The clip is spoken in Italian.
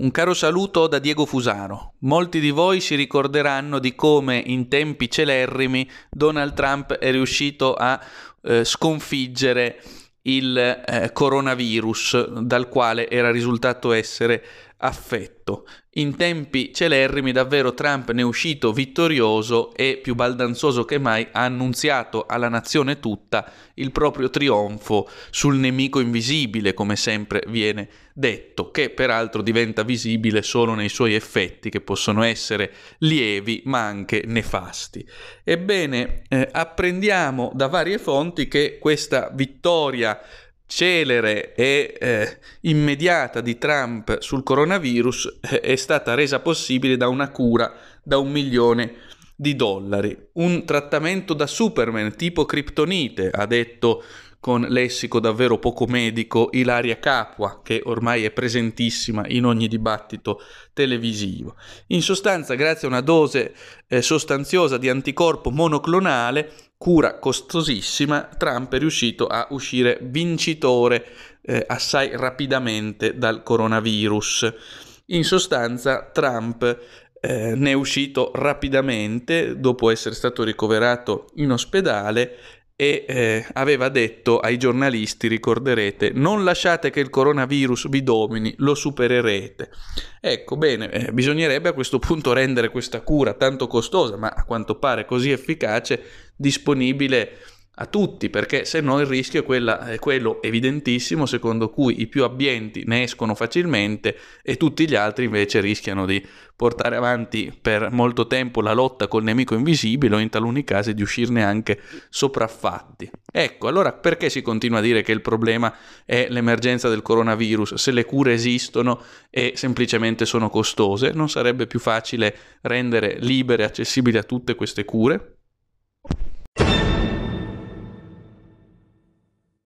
Un caro saluto da Diego Fusaro. Molti di voi si ricorderanno di come in tempi celerrimi Donald Trump è riuscito a eh, sconfiggere il eh, coronavirus dal quale era risultato essere affetto. In tempi celerrimi davvero Trump ne è uscito vittorioso e più baldanzoso che mai ha annunziato alla nazione tutta il proprio trionfo sul nemico invisibile, come sempre viene detto, che peraltro diventa visibile solo nei suoi effetti, che possono essere lievi ma anche nefasti. Ebbene, eh, apprendiamo da varie fonti che questa vittoria celere e eh, immediata di Trump sul coronavirus eh, è stata resa possibile da una cura da un milione di dollari. Un trattamento da Superman tipo criptonite, ha detto con lessico davvero poco medico Ilaria Capua, che ormai è presentissima in ogni dibattito televisivo. In sostanza, grazie a una dose eh, sostanziosa di anticorpo monoclonale, cura costosissima, Trump è riuscito a uscire vincitore eh, assai rapidamente dal coronavirus. In sostanza, Trump eh, ne è uscito rapidamente dopo essere stato ricoverato in ospedale e eh, aveva detto ai giornalisti, ricorderete, non lasciate che il coronavirus vi domini, lo supererete. Ecco, bene, eh, bisognerebbe a questo punto rendere questa cura tanto costosa, ma a quanto pare così efficace, disponibile a tutti, perché se no il rischio è, quella, è, quello evidentissimo secondo cui i più abbienti ne escono facilmente e tutti gli altri invece rischiano di portare avanti per molto tempo la lotta col nemico invisibile o in taluni casi di uscirne anche sopraffatti. Ecco, allora perché si continua a dire che il problema è l'emergenza del coronavirus? Se le cure esistono e semplicemente sono costose, non sarebbe più facile rendere libere e accessibili a tutte queste cure?